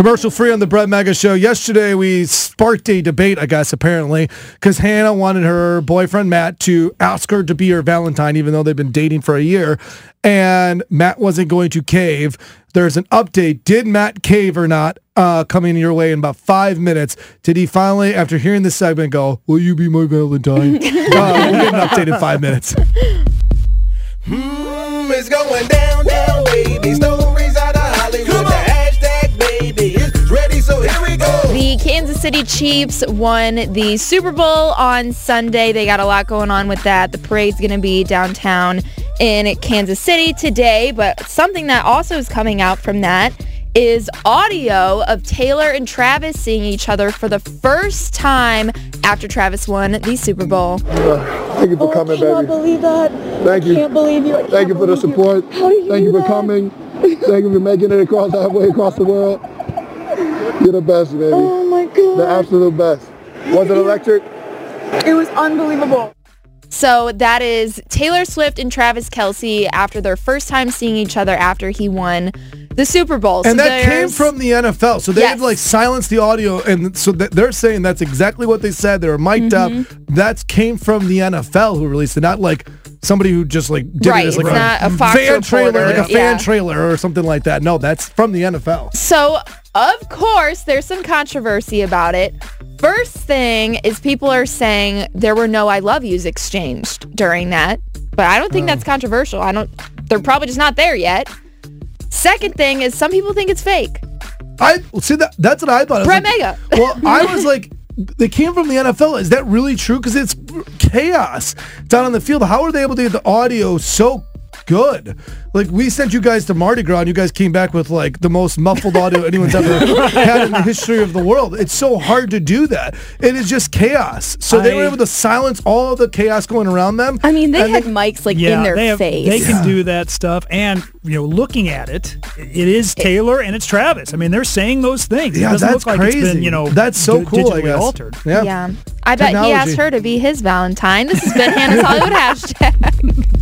Commercial free on the Brett Mega Show. Yesterday, we sparked a debate, I guess, apparently, because Hannah wanted her boyfriend, Matt, to ask her to be her Valentine, even though they've been dating for a year. And Matt wasn't going to cave. There's an update. Did Matt cave or not? Uh, coming your way in about five minutes. Did he finally, after hearing this segment, go, Will you be my Valentine? uh, we'll get an update in five minutes. Mm, it's going down, down, baby. Kansas City Chiefs won the Super Bowl on Sunday. They got a lot going on with that. The parade's going to be downtown in Kansas City today, but something that also is coming out from that is audio of Taylor and Travis seeing each other for the first time after Travis won the Super Bowl. Uh, thank you for oh, coming, baby. I can't believe that. Thank you. Can't believe you. I Thank you for the can't believe support. How did you Thank do you for that? coming. Thank you for making it across halfway across the world. You're the best, baby. Oh my god. The absolute best. Was it electric? It was unbelievable. So that is Taylor Swift and Travis Kelce after their first time seeing each other after he won the Super Bowl. And so that came from the NFL. So they Yes. had like silenced the audio, and so th- they're saying that's exactly what they said. They were mic'd Mm-hmm. up. That came from the NFL who released it, not like somebody who just like did Right, it as like it's not a Fox fan trailer, like a fan Yeah. trailer or something like that. No, that's from the NFL. So, of course, there's some controversy about it. First thing is people are saying there were no I love yous exchanged during that. But I don't think that's oh. controversial. I don't they're probably just not there yet. Second thing is some people think it's fake. I see that. That's what I thought. Brett like- Mega. well, I was like, they came from the NFL. Is that really true? Because it's chaos down on the field. How are they able to get the audio so good? Like we sent you guys to Mardi Gras, and you guys came back with like the most muffled audio anyone's ever had in the history of the world. It's so hard to do that. It is just chaos. So they were able to silence all of the chaos going around them. I mean, they And had mics like yeah, in their they have, face. They can do that stuff, and you know, looking at it, it is Taylor and it's Travis. I mean, they're saying those things. it Yeah, doesn't that's look like it's crazy. been, you know, That's so di- cool, I digitally guess. altered. Yeah. Yeah. I bet he asked her to be his Valentine. This has been Hannah's Hollywood hashtag.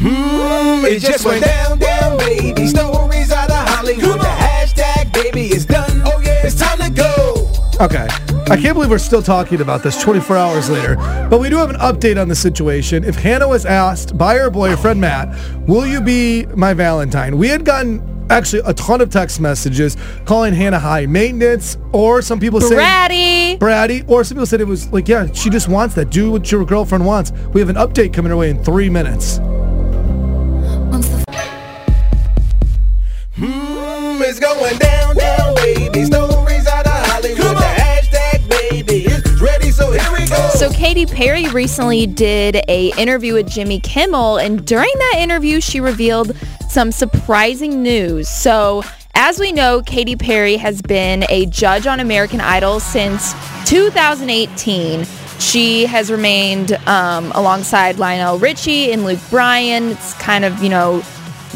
Mm, it just went down, down, baby. Stories out of Hollywood. The hashtag, baby, is done. Oh yeah, it's time to go. Okay. I can't believe we're still talking about this 24 hours later. But we do have an update on the situation. If Hannah was asked by her boyfriend Matt, will you be my Valentine? We had gotten actually a ton of text messages calling Hannah high maintenance, or some people saying Bratty. bratty, or some people said it was like, yeah, she just wants that. Do what your girlfriend wants. We have an update coming our way in three minutes. It's going down, down, baby. Stories out of Hollywood. The hashtag, baby, is ready, so here we go. So Katy Perry recently did a interview with Jimmy Kimmel and during that interview she revealed some surprising news. So as we know, Katy Perry has been a judge on American Idol since 2018. She has remained um, alongside Lionel Richie and Luke Bryan. It's kind of, you know,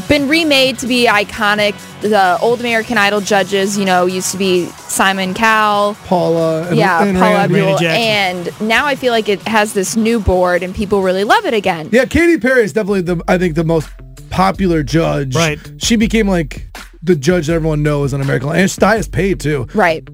been remade to be iconic. The old American Idol judges, you know, used to be Simon Cowell, Paula and, yeah, and Paula Randy. Abdul. And now I feel like it has this new board and people really love it again. Yeah, Katy Perry is definitely the I think the most popular judge. Right. She became like the judge that everyone knows on American Idol. And she's the highest paid too. Right.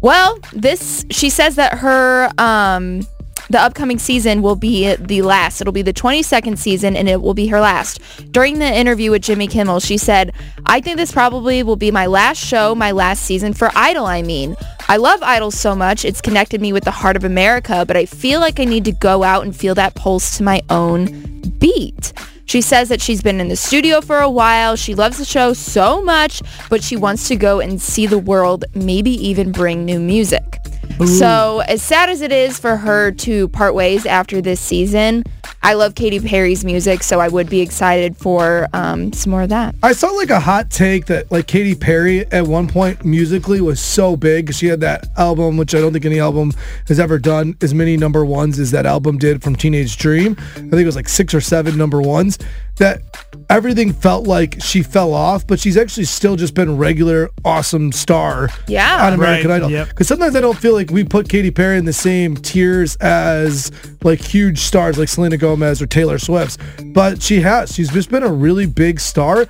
Well, this she says that her um the upcoming season will be the last. It'll be the 22nd season and it will be her last. During the interview with Jimmy Kimmel, she said, I think this probably will be my last show, my last season for Idol, I mean. I love Idol so much. It's connected me with the heart of America, but I feel like I need to go out and feel that pulse to my own beat. She says that she's been in the studio for a while. She loves the show so much, but she wants to go and see the world, maybe even bring new music. So, as sad as it is for her to part ways after this season, I love Katy Perry's music, so I would be excited for um, some more of that. I saw like a hot take that like Katy Perry at one point musically was so big. She had that album, which I don't think any album has ever done as many number ones as that album did from Teenage Dream. I think it was like six or seven number ones. That everything felt like she fell off, but she's actually still just been a regular awesome star Yeah. on American Right, Idol. yep. Because sometimes I don't feel like we put Katy Perry in the same tiers as like huge stars like Selena Gomez or Taylor Swift. But she has. She's just been a really big star.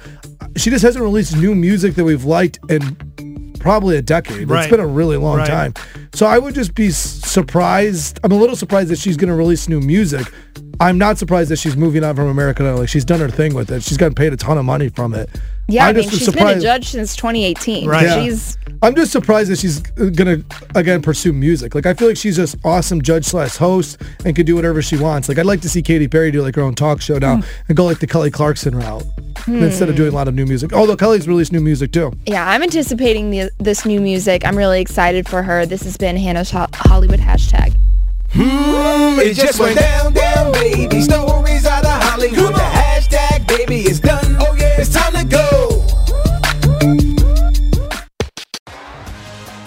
She just hasn't released new music that we've liked in probably a decade. Right. It's been a really long Right. time. So I would just be surprised. I'm a little surprised that she's going to release new music. I'm not surprised that she's moving on from American Idol. Like she's done her thing with it. She's gotten paid a ton of money from it. Yeah, I, just mean, was she's been a judge since 2018. Right. Yeah. She's I'm just surprised that she's uh, gonna again pursue music. Like I feel like she's just awesome judge slash host and could do whatever she wants. Like I'd like to see Katy Perry do like her own talk show now hmm. and go like the Kelly Clarkson route hmm. instead of doing a lot of new music. Although Kelly's released new music too. Yeah, I'm anticipating the, this new music. I'm really excited for her. This has been Hannah's Ho- Hollywood hashtag. It just went down, down, baby. Stories out of Hollywood. The hashtag, baby, is done. Oh yeah, it's time to go.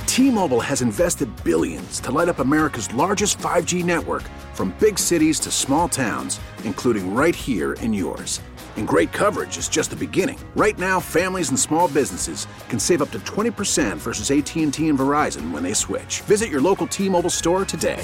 T-Mobile has invested billions to light up America's largest 5G network from big cities to small towns, including right here in yours. And great coverage is just the beginning. Right now, families and small businesses can save up to 20% versus AT&T and Verizon when they switch. Visit your local T-Mobile store today.